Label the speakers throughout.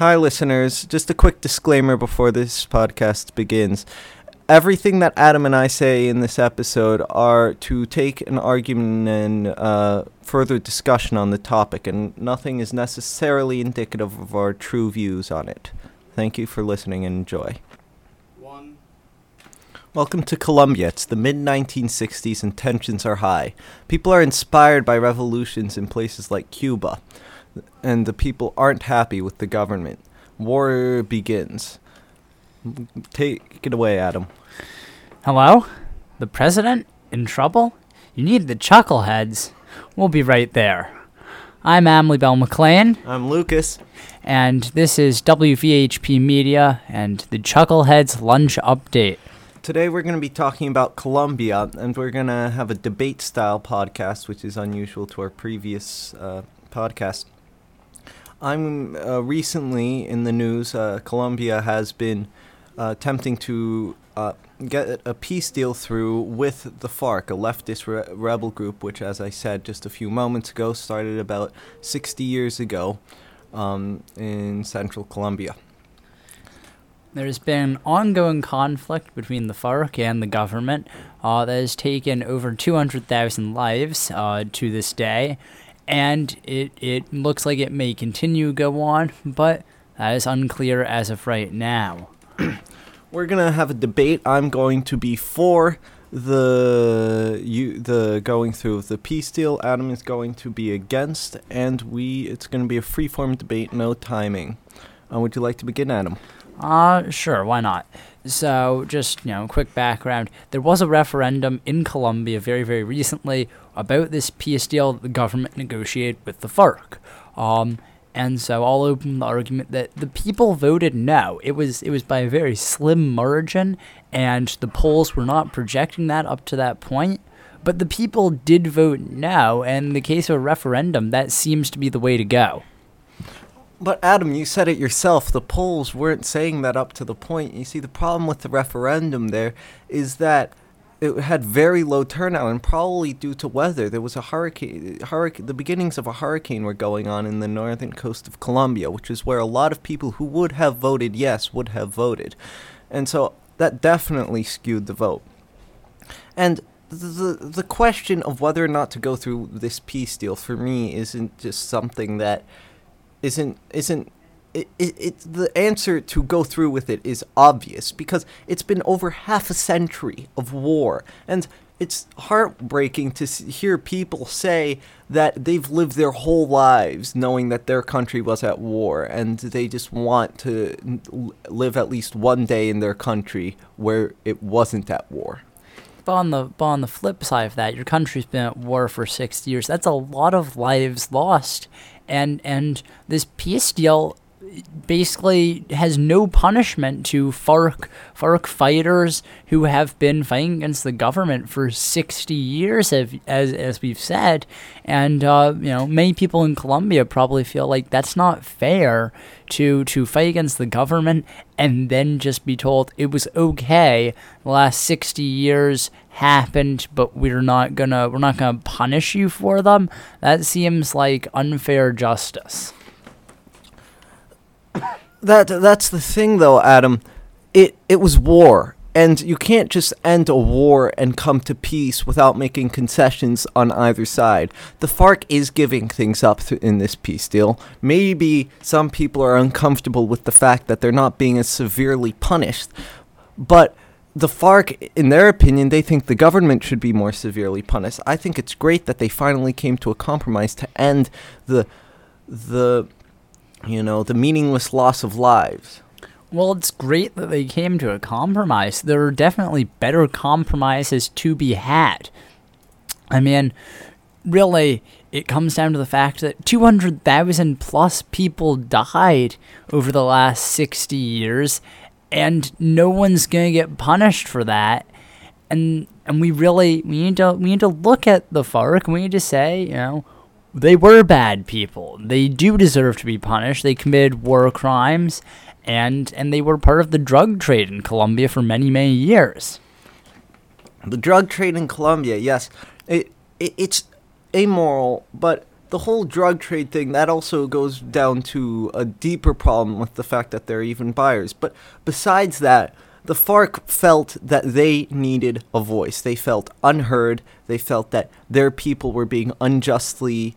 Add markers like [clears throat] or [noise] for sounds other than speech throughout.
Speaker 1: Hi, listeners. Just a quick disclaimer before this podcast begins. Everything that Adam and I say in this episode are to take an argument and uh, further discussion on the topic, and nothing is necessarily indicative of our true views on it. Thank you for listening and enjoy.
Speaker 2: One.
Speaker 1: Welcome to Colombia. It's the mid 1960s and tensions are high. People are inspired by revolutions in places like Cuba, and the people aren't happy with the government. War begins. Take it away, Adam.
Speaker 3: Hello? The president? In trouble? You need the chuckleheads. We'll be right there. I'm Emily Bell McLean,
Speaker 1: I'm Lucas.
Speaker 3: and this is WVHP Media and the Chuckleheads Lunch Update.
Speaker 1: Today we're going to be talking about Colombia, and we're going to have a debate style podcast, which is unusual to our previous uh, podcast. I'm uh, recently in the news. Uh, Colombia has been uh, attempting to uh, get a peace deal through with the FARC, a leftist re- rebel group, which, as I said just a few moments ago, started about 60 years ago um, in central Colombia.
Speaker 3: There's been ongoing conflict between the FARC and the government uh, that has taken over 200,000 lives uh, to this day, and it, it looks like it may continue to go on, but that is unclear as of right now. [clears throat]
Speaker 1: We're gonna have a debate. I'm going to be for the you the going through of the peace deal. Adam is going to be against, and we it's gonna be a free-form debate, no timing. Uh, would you like to begin, Adam?
Speaker 3: Uh, sure, why not? So, just, you know, quick background. There was a referendum in Colombia very, very recently about this peace deal that the government negotiated with the FARC. Um, and so I'll open the argument that the people voted no. It was it was by a very slim margin, and the polls were not projecting that up to that point. But the people did vote no, and in the case of a referendum, that seems to be the way to go.
Speaker 1: But Adam, you said it yourself. The polls weren't saying that up to the point. You see, the problem with the referendum there is that it had very low turnout, and probably due to weather. There was a hurricane. Hurricane. The beginnings of a hurricane were going on in the northern coast of Colombia, which is where a lot of people who would have voted yes would have voted, and so that definitely skewed the vote. And the the question of whether or not to go through this peace deal for me isn't just something that isn't isn't it, it, it the answer to go through with it is obvious because it's been over half a century of war and it's heartbreaking to hear people say that they've lived their whole lives knowing that their country was at war and they just want to live at least one day in their country where it wasn't at war.
Speaker 3: But on the but on the flip side of that, your country's been at war for six years. That's a lot of lives lost, and and this peace deal basically has no punishment to FARC FARC fighters who have been fighting against the government for 60 years, as as, we've said, and uh, you know many people in Colombia probably feel like that's not fair to to fight against the government and then just be told it was okay. The last 60 years happened, but we're not gonna we're not gonna punish you for them. That seems like unfair justice.
Speaker 1: That that's the thing though, Adam. It it was war, and you can't just end a war and come to peace without making concessions on either side. The FARC is giving things up th- in this peace deal. Maybe some people are uncomfortable with the fact that they're not being as severely punished, but the FARC, in their opinion, they think the government should be more severely punished. I think it's great that they finally came to a compromise to end the the you know, the meaningless loss of lives.
Speaker 3: Well, it's great that they came to a compromise. There are definitely better compromises to be had. I mean, really, it comes down to the fact that 200,000 plus people died over the last 60 years, and no one's going to get punished for that. And and we really we need to we need to look at the FARC and we need to say, you know, they were bad people. They do deserve to be punished. They committed war crimes and and they were part of the drug trade in Colombia for many many years.
Speaker 1: The drug trade in Colombia, yes, it, it it's amoral, but the whole drug trade thing that also goes down to a deeper problem with the fact that they're even buyers. But besides that, the FARC felt that they needed a voice. They felt unheard. They felt that their people were being unjustly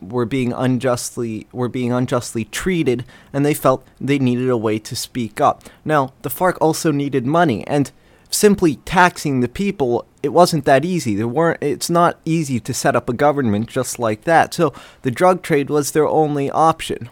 Speaker 1: were being unjustly were being unjustly treated and they felt they needed a way to speak up. Now, the FARC also needed money and simply taxing the people it wasn't that easy. There weren't it's not easy to set up a government just like that. So, the drug trade was their only option.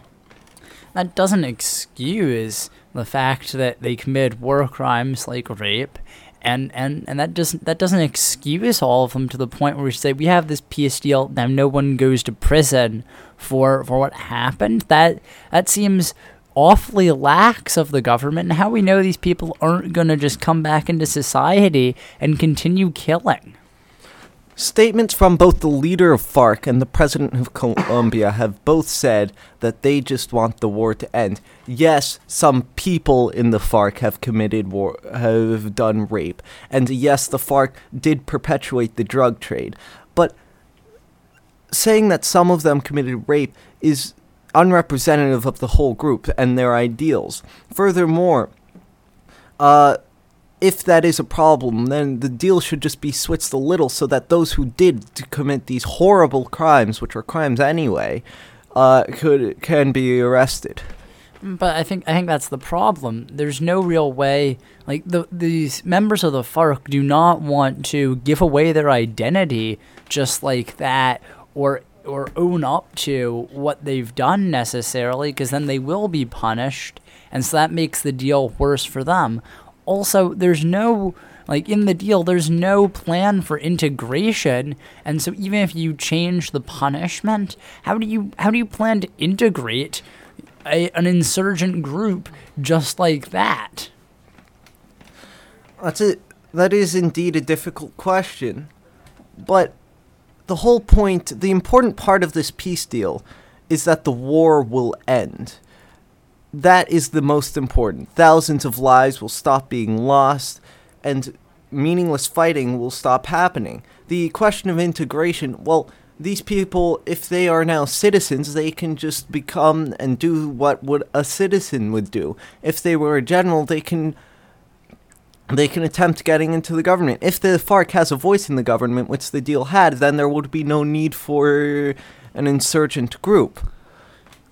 Speaker 3: That doesn't excuse the fact that they committed war crimes like rape and and and that doesn't that doesn't excuse all of them to the point where we say we have this peace deal now no one goes to prison for for what happened. That that seems awfully lax of the government. And how we know these people aren't going to just come back into society and continue killing
Speaker 1: Statements from both the leader of FARC and the president of Colombia have both said that they just want the war to end. Yes, some people in the FARC have committed war, have done rape, and yes, the FARC did perpetuate the drug trade. But saying that some of them committed rape is unrepresentative of the whole group and their ideals. Furthermore, uh, if that is a problem, then the deal should just be switched a little so that those who did commit these horrible crimes, which are crimes anyway, uh, could can be arrested.
Speaker 3: But I think I think that's the problem. There's no real way. Like the these members of the FARC do not want to give away their identity just like that, or or own up to what they've done necessarily, because then they will be punished, and so that makes the deal worse for them also there's no like in the deal there's no plan for integration. And so even if you change the punishment how do you how do you plan to integrate a, an insurgent group just like that?
Speaker 1: That's it that is indeed a difficult question. But the whole point the important part of this peace deal is that the war will end that is the most important. Thousands of lives will stop being lost, and meaningless fighting will stop happening. The question of integration, well, these people, if they are now citizens, they can just become and do what would a citizen would do. If they were a general, they can they can attempt getting into the government. If the FARC has a voice in the government, which the deal had, then there would be no need for an insurgent group.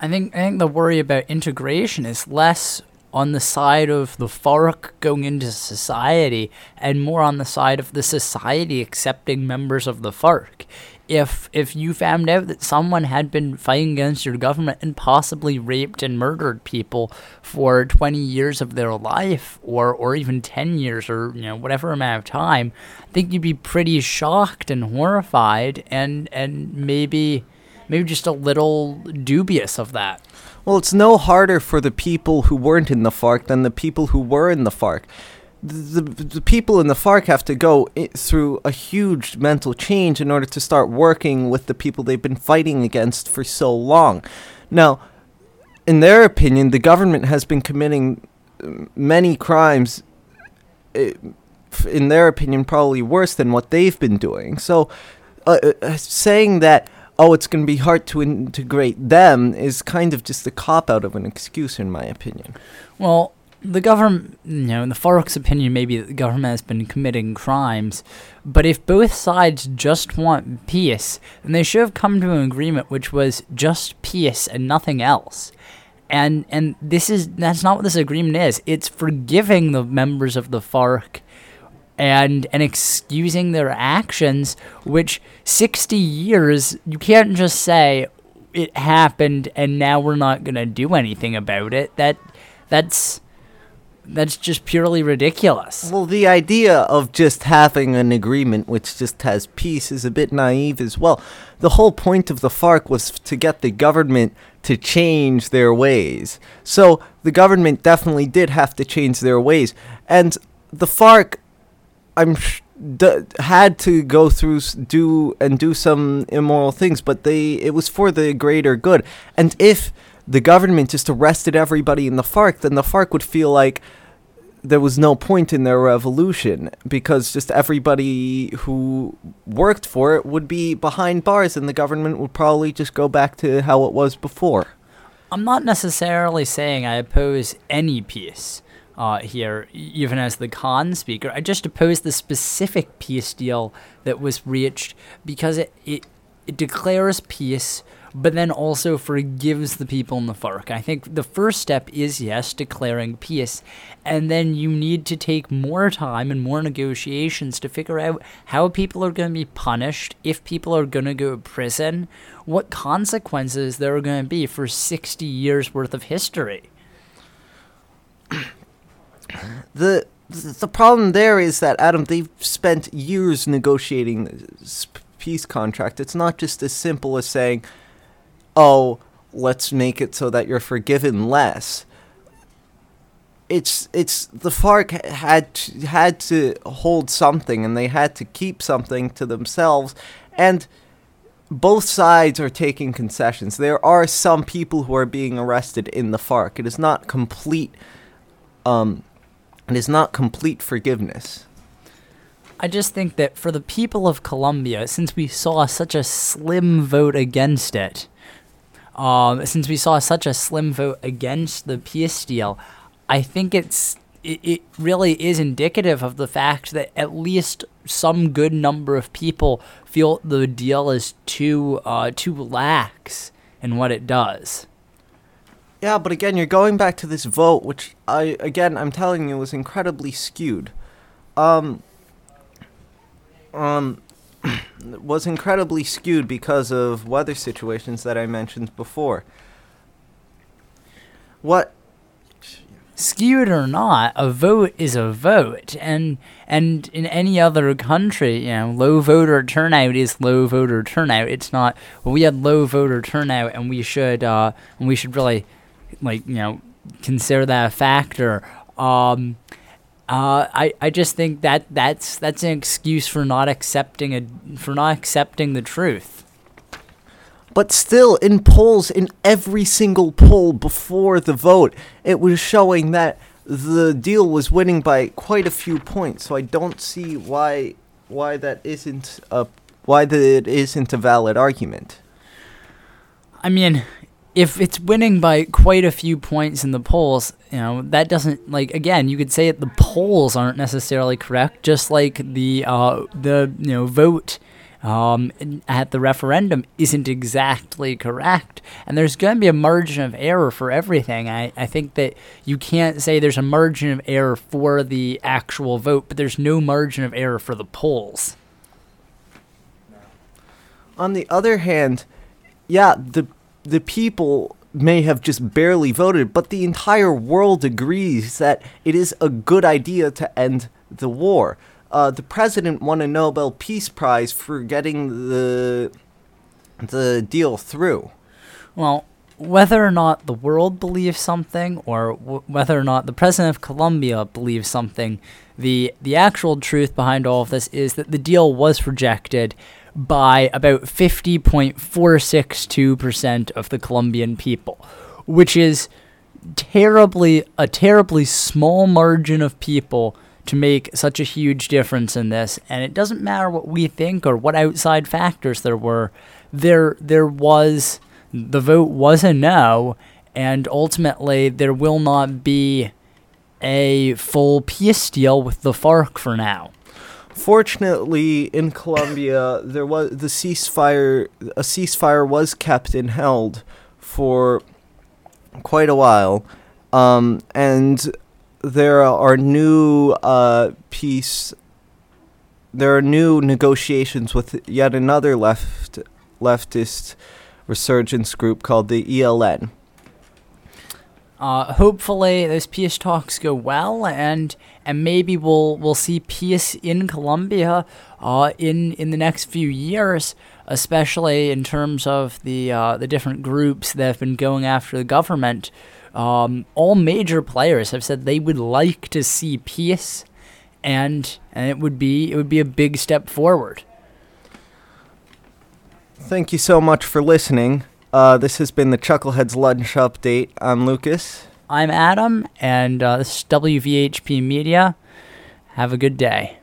Speaker 3: I think I think the worry about integration is less on the side of the FARC going into society and more on the side of the society accepting members of the FARC. If if you found out that someone had been fighting against your government and possibly raped and murdered people for 20 years of their life or or even 10 years or you know whatever amount of time, I think you'd be pretty shocked and horrified and and maybe maybe just a little dubious of that.
Speaker 1: Well, it's no harder for the people who weren't in the FARC than the people who were in the FARC. The, the, the people in the FARC have to go through a huge mental change in order to start working with the people they've been fighting against for so long. Now, in their opinion, the government has been committing uh, many crimes, uh, in their opinion, probably worse than what they've been doing. So, uh, uh saying that oh, it's going to be hard to integrate them is kind of just a cop out of an excuse, in my opinion.
Speaker 3: Well, the government, you know, in the FARC's opinion, maybe the government has been committing crimes, but if both sides just want peace, then they should have come to an agreement which was just peace and nothing else. And and this is that's not what this agreement is. It's forgiving the members of the FARC and and excusing their actions which 60 years you can't just say it happened and now we're not going to do anything about it that that's that's just purely ridiculous.
Speaker 1: Well, the idea of just having an agreement which just has peace is a bit naive as well. The whole point of the FARC was to get the government to change their ways. So the government definitely did have to change their ways. And the FARC I'm sh- d- had to go through do and do some immoral things, but they it was for the greater good. And if the government just arrested everybody in the FARC, then the FARC would feel like there was no point in their revolution because just everybody who worked for it would be behind bars and the government would probably just go back to how it was before.
Speaker 3: I'm not necessarily saying I oppose any peace uh, here, even as the con speaker. I just oppose the specific peace deal that was reached because it, it, it declares peace but then also forgives the people in the FARC. I think the first step is, yes, declaring peace. And then you need to take more time and more negotiations to figure out how people are going to be punished, if people are going to go to prison, what consequences there are going to be for 60 years worth of history.
Speaker 1: The the problem there is that Adam they've spent years negotiating this peace contract. It's not just as simple as saying oh, let's make it so that you're forgiven less. It's it's the FARC had to, had to hold something and they had to keep something to themselves and both sides are taking concessions. There are some people who are being arrested in the FARC. It is not complete um it is not complete forgiveness.
Speaker 3: I just think that for the people of Colombia, since we saw such a slim vote against it, um, since we saw such a slim vote against the peace deal, I think it's it, it really is indicative of the fact that at least some good number of people feel the deal is too uh, too lax in what it does.
Speaker 1: Yeah, but again, you're going back to this vote, which I again I'm telling you was incredibly skewed. Um, um, [clears throat] was incredibly skewed because of weather situations that I mentioned before. What
Speaker 3: skewed or not, a vote is a vote, and and in any other country, you know, low voter turnout is low voter turnout. It's not. Well, we had low voter turnout, and we should uh, and we should really, like you know, consider that a factor. Um, uh, I, I just think that that's that's an excuse for not accepting a for not accepting the truth.
Speaker 1: But still, in polls, in every single poll before the vote, it was showing that the deal was winning by quite a few points. So I don't see why why that isn't a why that it isn't a valid argument.
Speaker 3: I mean, if it's winning by quite a few points in the polls, you know, that doesn't like again, you could say that the polls aren't necessarily correct, just like the uh, the you know vote um, at the referendum isn't exactly correct, and there's going to be a margin of error for everything. I, I think that you can't say there's a margin of error for the actual vote, but there's no margin of error for the polls.
Speaker 1: On the other hand, yeah, the the people may have just barely voted, but the entire world agrees that it is a good idea to end the war. Uh, the president won a Nobel Peace Prize for getting the the deal through.
Speaker 3: Well, whether or not the world believes something, or w- whether or not the president of Colombia believes something, the the actual truth behind all of this is that the deal was rejected by about 50.462% of the Colombian people, which is terribly a terribly small margin of people to make such a huge difference in this. And it doesn't matter what we think or what outside factors there were there there was the vote was a no and ultimately there will not be a full peace deal with the FARC for now
Speaker 1: Fortunately, in Colombia, there was the ceasefire. A ceasefire was kept and held for quite a while, um, and there are new uh, peace. There are new negotiations with yet another left leftist resurgence group called the ELN.
Speaker 3: Uh, hopefully, those peace talks go well, and and maybe we'll we'll see peace in Colombia uh, in in the next few years, especially in terms of the uh, the different groups that have been going after the government. Um, all major players have said they would like to see peace, and and it would be it would be a big step forward.
Speaker 1: Thank you so much for listening. Uh, this has been the Chuckleheads Lunch Update. I'm Lucas.
Speaker 3: I'm Adam, and uh, this is WVHP Media. Have a good day.